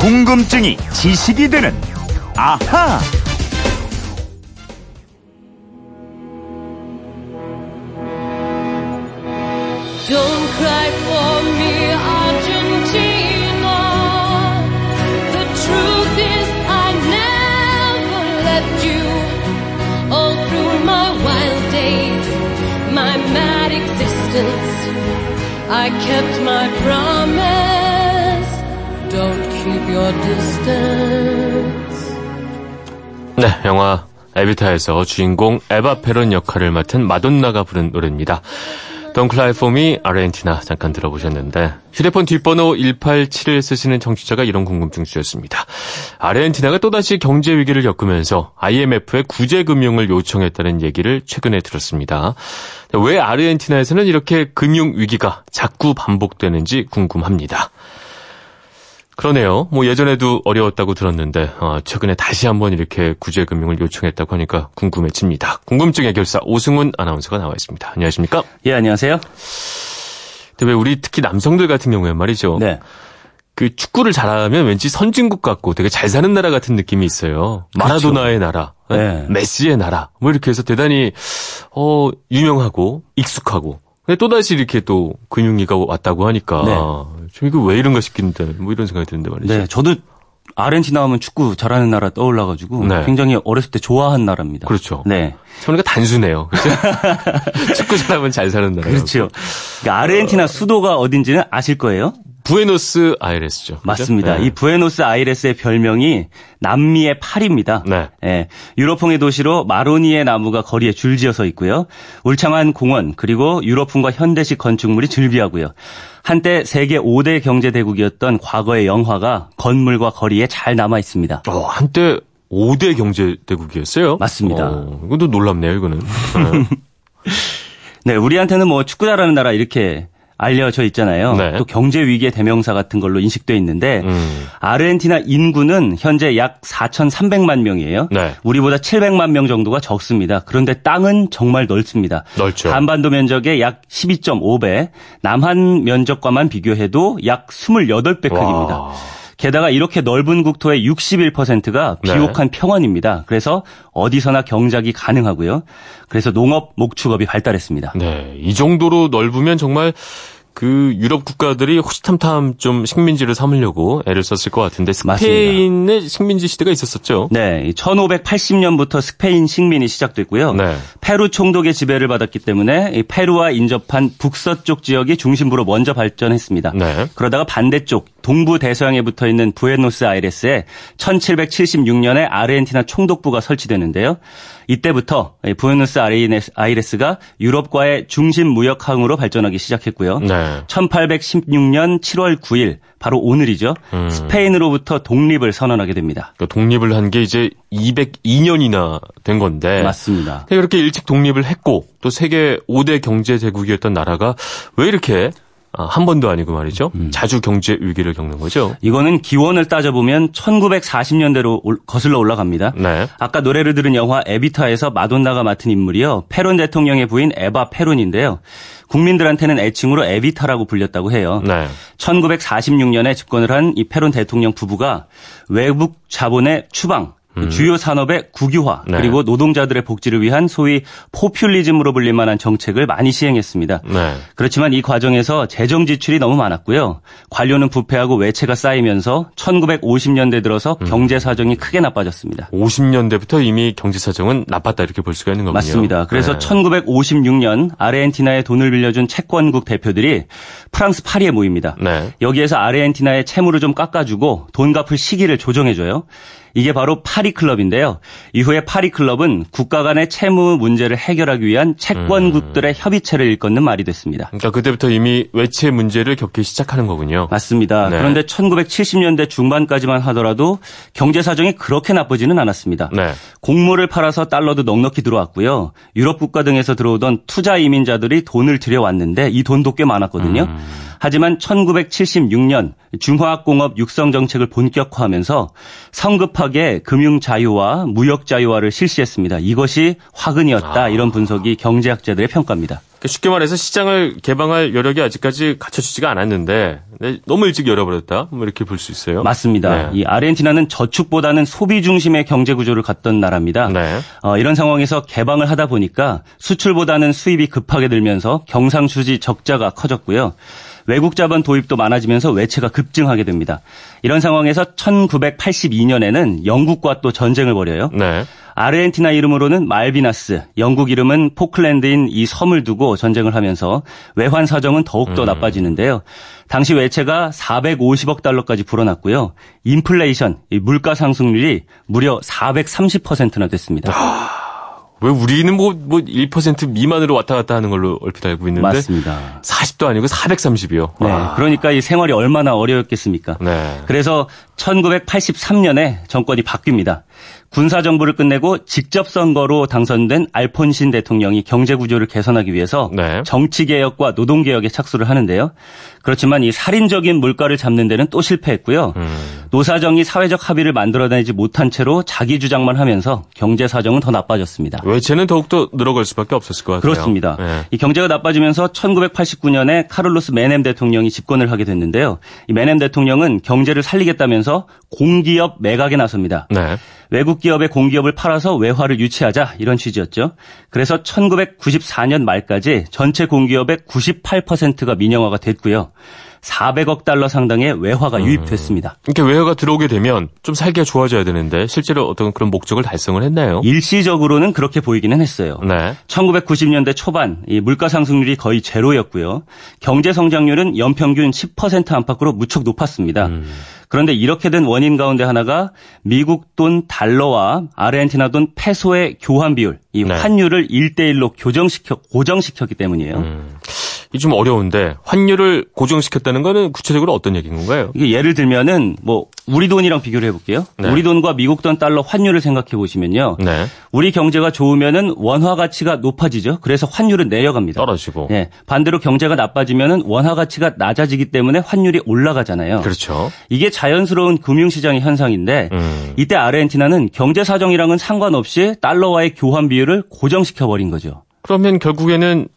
궁금증이 지식이 되는 아하. 네, 영화 에비타에서 주인공 에바 페론 역할을 맡은 마돈나가 부른 노래입니다. Don't Cry For Me, 아르헨티나 잠깐 들어보셨는데 휴대폰 뒷번호 187을 쓰시는 청취자가 이런 궁금증 주셨습니다. 아르헨티나가 또다시 경제 위기를 겪으면서 IMF에 구제 금융을 요청했다는 얘기를 최근에 들었습니다. 왜 아르헨티나에서는 이렇게 금융 위기가 자꾸 반복되는지 궁금합니다. 그러네요. 뭐 예전에도 어려웠다고 들었는데 어, 최근에 다시 한번 이렇게 구제 금융을 요청했다고 하니까 궁금해집니다. 궁금증 해결사 오승훈 아나운서가 나와 있습니다. 안녕하십니까? 예, 안녕하세요. 근데 왜 우리 특히 남성들 같은 경우에 말이죠. 네. 그 축구를 잘하면 왠지 선진국 같고 되게 잘 사는 나라 같은 느낌이 있어요. 마라도나의 나라, 네. 메시의 나라, 뭐 이렇게 해서 대단히 어 유명하고 익숙하고. 근데 또다시 이렇게 또 근육위가 왔다고 하니까 네. 좀 이거 왜 이런가 싶긴데 뭐 이런 생각이 드는데 말이죠. 네, 저도 아르헨티나 하면 축구 잘하는 나라 떠올라가지고 네. 굉장히 어렸을 때 좋아한 나라입니다. 그렇죠. 네. 그러니까 단순해요. 그렇죠? 축구 잘하면 잘 사는 나라. 그렇죠. 그러니까 아르헨티나 수도가 어딘지는 아실 거예요? 부에노스 아이레스죠. 그죠? 맞습니다. 네. 이 부에노스 아이레스의 별명이 남미의 파리입니다. 네. 예, 유럽풍의 도시로 마로니의 나무가 거리에 줄지어서 있고요. 울창한 공원 그리고 유럽풍과 현대식 건축물이 즐비하고요. 한때 세계 5대 경제 대국이었던 과거의 영화가 건물과 거리에 잘 남아 있습니다. 어, 한때 5대 경제 대국이었어요. 맞습니다. 어, 이것도 놀랍네요, 이거는. 네. 네, 우리한테는 뭐 축구 잘하는 나라 이렇게 알려져 있잖아요. 네. 또 경제 위기의 대명사 같은 걸로 인식돼 있는데 음. 아르헨티나 인구는 현재 약 4,300만 명이에요. 네. 우리보다 700만 명 정도가 적습니다. 그런데 땅은 정말 넓습니다. 넓죠. 한반도 면적의 약 12.5배, 남한 면적과만 비교해도 약 28배 크기입니다. 와. 게다가 이렇게 넓은 국토의 61%가 네. 비옥한 평원입니다. 그래서 어디서나 경작이 가능하고요. 그래서 농업, 목축업이 발달했습니다. 네, 이 정도로 넓으면 정말 그 유럽 국가들이 호시탐탐 좀 식민지를 삼으려고 애를 썼을 것 같은데 스페인의 식민지 시대가 있었었죠. 네, 1580년부터 스페인 식민이 시작됐고요. 네. 페루 총독의 지배를 받았기 때문에 이 페루와 인접한 북서쪽 지역이 중심부로 먼저 발전했습니다. 네. 그러다가 반대쪽 동부 대서양에 붙어 있는 부에노스 아이레스에 1776년에 아르헨티나 총독부가 설치되는데요. 이때부터 이 부에노스 아이레스- 아이레스가 유럽과의 중심 무역 항으로 발전하기 시작했고요. 네. 1816년 7월 9일 바로 오늘이죠. 음. 스페인으로부터 독립을 선언하게 됩니다. 그러니까 독립을 한 게 이제 202년이나 된 건데. 맞습니다. 그렇게 일찍 독립을 했고 또 세계 5대 경제 대국이었던 나라가 왜 이렇게 아, 한 번도 아니고 말이죠. 음. 자주 경제 위기를 겪는 거죠. 이거는 기원을 따져보면 1940년대로 거슬러 올라갑니다. 네. 아까 노래를 들은 영화 에비타에서 마돈나가 맡은 인물이요. 페론 대통령의 부인 에바 페론인데요. 국민들한테는 애칭으로 에비타라고 불렸다고 해요. 네. 1946년에 집권을 한 이 페론 대통령 부부가 외국 자본의 추방, 주요 산업의 국유화 네. 그리고 노동자들의 복지를 위한 소위 포퓰리즘으로 불릴 만한 정책을 많이 시행했습니다. 네. 그렇지만 이 과정에서 재정 지출이 너무 많았고요. 관료는 부패하고 외채가 쌓이면서 1950년대 들어서 음. 경제 사정이 크게 나빠졌습니다. 50년대부터 이미 경제 사정은 나빴다 이렇게 볼 수가 있는 거군요. 맞습니다. 그래서 네. 1956년 아르헨티나에 돈을 빌려준 채권국 대표들이 프랑스 파리에 모입니다. 네. 여기에서 아르헨티나의 채무를 좀 깎아주고 돈 갚을 시기를 조정해줘요. 이게 바로 파리 클럽인데요. 이후에 파리 클럽은 국가 간의 채무 문제를 해결하기 위한 채권국들의 협의체를 일컫는 말이 됐습니다. 그러니까 그때부터 이미 외채 문제를 겪기 시작하는 거군요. 맞습니다. 네. 그런데 1970년대 중반까지만 하더라도 경제 사정이 그렇게 나쁘지는 않았습니다. 네. 곡물을 팔아서 달러도 넉넉히 들어왔고요. 유럽 국가 등에서 들어오던 투자 이민자들이 돈을 들여왔는데 이 돈도 꽤 많았거든요. 음. 하지만 1976년 중화공업 육성 정책을 본격화하면서 성급하게 금융 자유화, 무역 자유화를 실시했습니다. 이것이 화근이었다. 이런 분석이 경제학자들의 평가입니다. 그러니까 쉽게 말해서 시장을 개방할 여력이 아직까지 갖춰지지가 않았는데 네, 너무 일찍 열어버렸다. 뭐 이렇게 볼 수 있어요. 맞습니다. 네. 이 아르헨티나는 저축보다는 소비 중심의 경제 구조를 갖던 나라입니다. 네. 어, 이런 상황에서 개방을 하다 보니까 수출보다는 수입이 급하게 늘면서 경상수지 적자가 커졌고요. 외국 자본 도입도 많아지면서 외채가 급증하게 됩니다. 이런 상황에서 1982년에는 영국과 또 전쟁을 벌여요. 네. 아르헨티나 이름으로는 말비나스, 영국 이름은 포클랜드인 이 섬을 두고 전쟁을 하면서 외환 사정은 더욱더 나빠지는데요. 당시 외채가 450억 달러까지 불어났고요. 인플레이션, 이 물가 상승률이 무려 430%나 됐습니다. 왜 우리는 뭐, 뭐 1% 미만으로 왔다 갔다 하는 걸로 얼핏 알고 있는데. 맞습니다. 40도 아니고 430이요. 네, 그러니까 이 생활이 얼마나 어려웠겠습니까? 네. 그래서 1983년에 정권이 바뀝니다. 군사정부를 끝내고 직접 선거로 당선된 알폰신 대통령이 경제 구조를 개선하기 위해서 네. 정치개혁과 노동개혁에 착수를 하는데요. 그렇지만 이 살인적인 물가를 잡는 데는 또 실패했고요. 음. 노사정이 사회적 합의를 만들어내지 못한 채로 자기 주장만 하면서 경제 사정은 더 나빠졌습니다. 외채는 더욱더 늘어갈 수밖에 없었을 것 같아요. 그렇습니다. 네. 이 경제가 나빠지면서 1989년에 카를로스 메넴 대통령이 집권을 하게 됐는데요. 이 메넴 대통령은 경제를 살리겠다면서 공기업 매각에 나섭니다. 네. 외국 기업의 공기업을 팔아서 외화를 유치하자 이런 취지였죠. 그래서 1994년 말까지 전체 공기업의 98%가 민영화가 됐고요. 400억 달러 상당의 외화가 유입됐습니다. 이렇게 외화가 들어오게 되면 좀 살기가 좋아져야 되는데 실제로 어떤 그런 목적을 달성을 했나요? 일시적으로는 그렇게 보이기는 했어요. 네. 1990년대 초반 이 물가 상승률이 거의 제로였고요. 경제 성장률은 연평균 10% 안팎으로 무척 높았습니다. 그런데 이렇게 된 원인 가운데 하나가 미국 돈 달러와 아르헨티나 돈 페소의 교환 비율, 이 네. 환율을 1대1로 교정시켜 고정시켰기 때문이에요. 음. 이좀 어려운데 환율을 고정시켰다는 거는 구체적으로 어떤 얘기인 건가요? 이게 예를 들면은 뭐 우리 돈이랑 비교를 해볼게요. 네. 우리 돈과 미국 돈 달러 환율을 생각해 보시면요. 네. 우리 경제가 좋으면은 원화 가치가 높아지죠. 그래서 환율은 내려갑니다. 떨어지고. 예, 반대로 경제가 나빠지면은 원화 가치가 낮아지기 때문에 환율이 올라가잖아요. 그렇죠. 이게 자연스러운 금융시장의 현상인데 음. 이때 아르헨티나는 경제 사정이랑은 상관없이 달러와의 교환 비율을 고정시켜 버린 거죠. 그러면 결국에는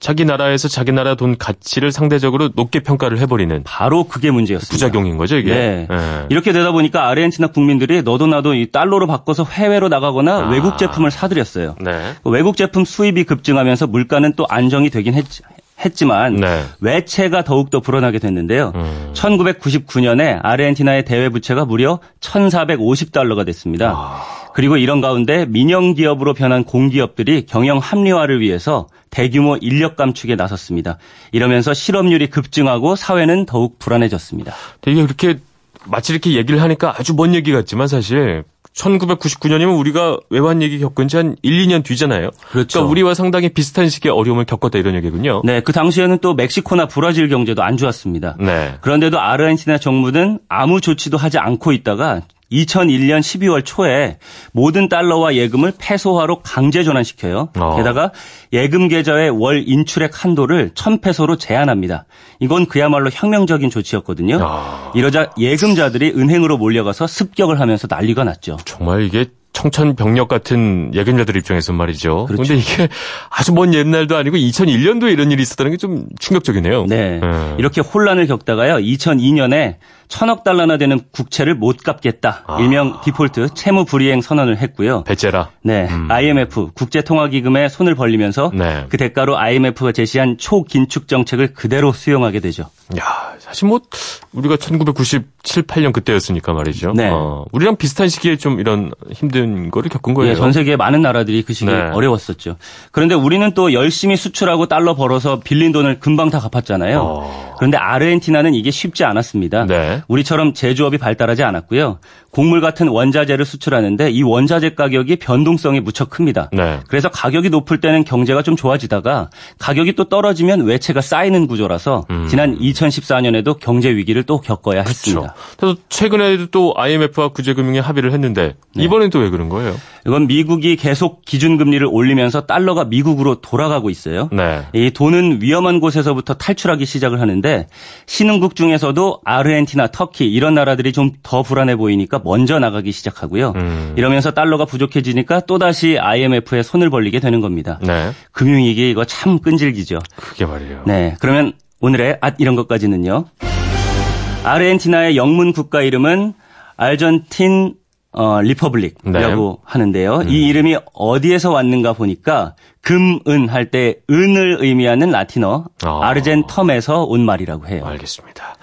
자기 나라에서 자기 나라 돈 가치를 상대적으로 높게 평가를 해버리는 바로 그게 문제였습니다. 부작용인 거죠, 이게. 네. 예. 이렇게 되다 보니까 아르헨티나 국민들이 너도 나도 이 달러로 바꿔서 해외로 나가거나 아. 외국 제품을 사들였어요. 네. 외국 제품 수입이 급증하면서 물가는 또 안정이 되긴 했, 지만 네. 외채가 더욱더 불어나게 됐는데요. 음. 1999년에 아르헨티나의 대외 부채가 무려 1,450달러가 됐습니다. 아. 그리고 이런 가운데 민영 기업으로 변한 공기업들이 경영 합리화를 위해서 대규모 인력 감축에 나섰습니다. 이러면서 실업률이 급증하고 사회는 더욱 불안해졌습니다. 되게 그렇게 마치 이렇게 얘기를 하니까 아주 먼 얘기 같지만 사실 1999년이면 우리가 외환 얘기 겪은 지 한 1, 2년 뒤잖아요. 그렇죠. 러니까 우리와 상당히 비슷한 시기의 어려움을 겪었다 이런 얘기군요. 네, 그 당시에는 또 멕시코나 브라질 경제도 안 좋았습니다. 네. 그런데도 아르헨티나 정부는 아무 조치도 하지 않고 있다가 2001년 12월 초에 모든 달러와 예금을 페소화로 강제 전환시켜요. 어. 게다가 예금 계좌의 월 인출액 한도를 1000페소로 제한합니다. 이건 그야말로 혁명적인 조치였거든요. 아. 이러자 예금자들이 은행으로 몰려가서 습격을 하면서 난리가 났죠. 정말 이게 청천벽력 같은 예금자들 입장에서 말이죠. 그렇죠. 근데 이게 아주 먼 옛날도 아니고 2001년도에 이런 일이 있었다는 게 좀 충격적이네요. 네. 음. 이렇게 혼란을 겪다가요. 2002년에 천억 달러나 되는 국채를 못 갚겠다. 아. 일명 디폴트 채무 불이행 선언을 했고요. 배째라. 네, IMF 국제통화기금에 손을 벌리면서 음. 네. 그 대가로 IMF가 제시한 초긴축 정책을 그대로 수용하게 되죠. 야, 사실 뭐 우리가 1997, 8년 그때였으니까 말이죠. 네. 어, 우리랑 비슷한 시기에 좀 이런 힘든 거를 겪은 거예요. 예, 전 세계 많은 나라들이 그 시기에 네. 어려웠었죠. 그런데 우리는 또 열심히 수출하고 달러 벌어서 빌린 돈을 금방 다 갚았잖아요. 어. 그런데 아르헨티나는 이게 쉽지 않았습니다. 네. 우리처럼 제조업이 발달하지 않았고요. 곡물 같은 원자재를 수출하는데 이 원자재 가격이 변동성이 무척 큽니다. 네. 그래서 가격이 높을 때는 경제가 좀 좋아지다가 가격이 또 떨어지면 외채가 쌓이는 구조라서 음. 지난 2014년에도 경제 위기를 또 겪어야 했습니다. 겁니다. 그래서 최근에도 또 IMF와 구제금융에 합의를 했는데 네. 이번엔 또 왜 그런 거예요? 이건 미국이 계속 기준금리를 올리면서 달러가 미국으로 돌아가고 있어요. 네. 이 돈은 위험한 곳에서부터 탈출하기 시작을 하는데 신흥국 중에서도 아르헨티나, 터키 이런 나라들이 좀 더 불안해 보이니까 먼저 나가기 시작하고요. 음. 이러면서 달러가 부족해지니까 또다시 IMF에 손을 벌리게 되는 겁니다. 네. 금융위기 이거 참 끈질기죠. 그게 말이에요. 네. 그러면 오늘의 앗 이런 것까지는요. 아르헨티나의 영문 국가 이름은 Argentine 어, Republic이라고 네. 하는데요. 이 이름이 어디에서 왔는가 보니까 금, 은 할 때 은을 의미하는 라틴어 아. argentum에서 온 말이라고 해요. 알겠습니다.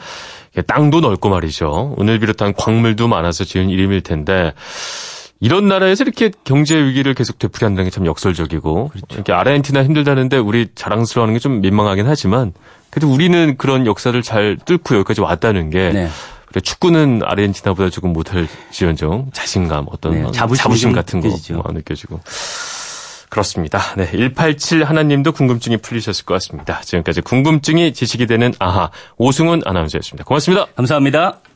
이게 땅도 넓고 말이죠. 은을 비롯한 광물도 많아서 지은 이름일 텐데 이런 나라에서 이렇게 경제 위기를 계속 되풀이한다는 게 참 역설적이고 그렇죠. 이렇게 아르헨티나 힘들다는데 우리 자랑스러워하는 게 좀 민망하긴 하지만 그래도 우리는 그런 역사를 잘 뚫고 여기까지 왔다는 게 네. 그래, 축구는 아르헨티나보다 조금 못할 지언정 자신감 어떤 네, 자부심 좀 같은 거 느껴지죠. 뭐 느껴지고 그렇습니다. 네, 187 하나님도 궁금증이 풀리셨을 것 같습니다. 지금까지 궁금증이 지식이 되는 아하 오승훈 아나운서였습니다. 고맙습니다. 감사합니다.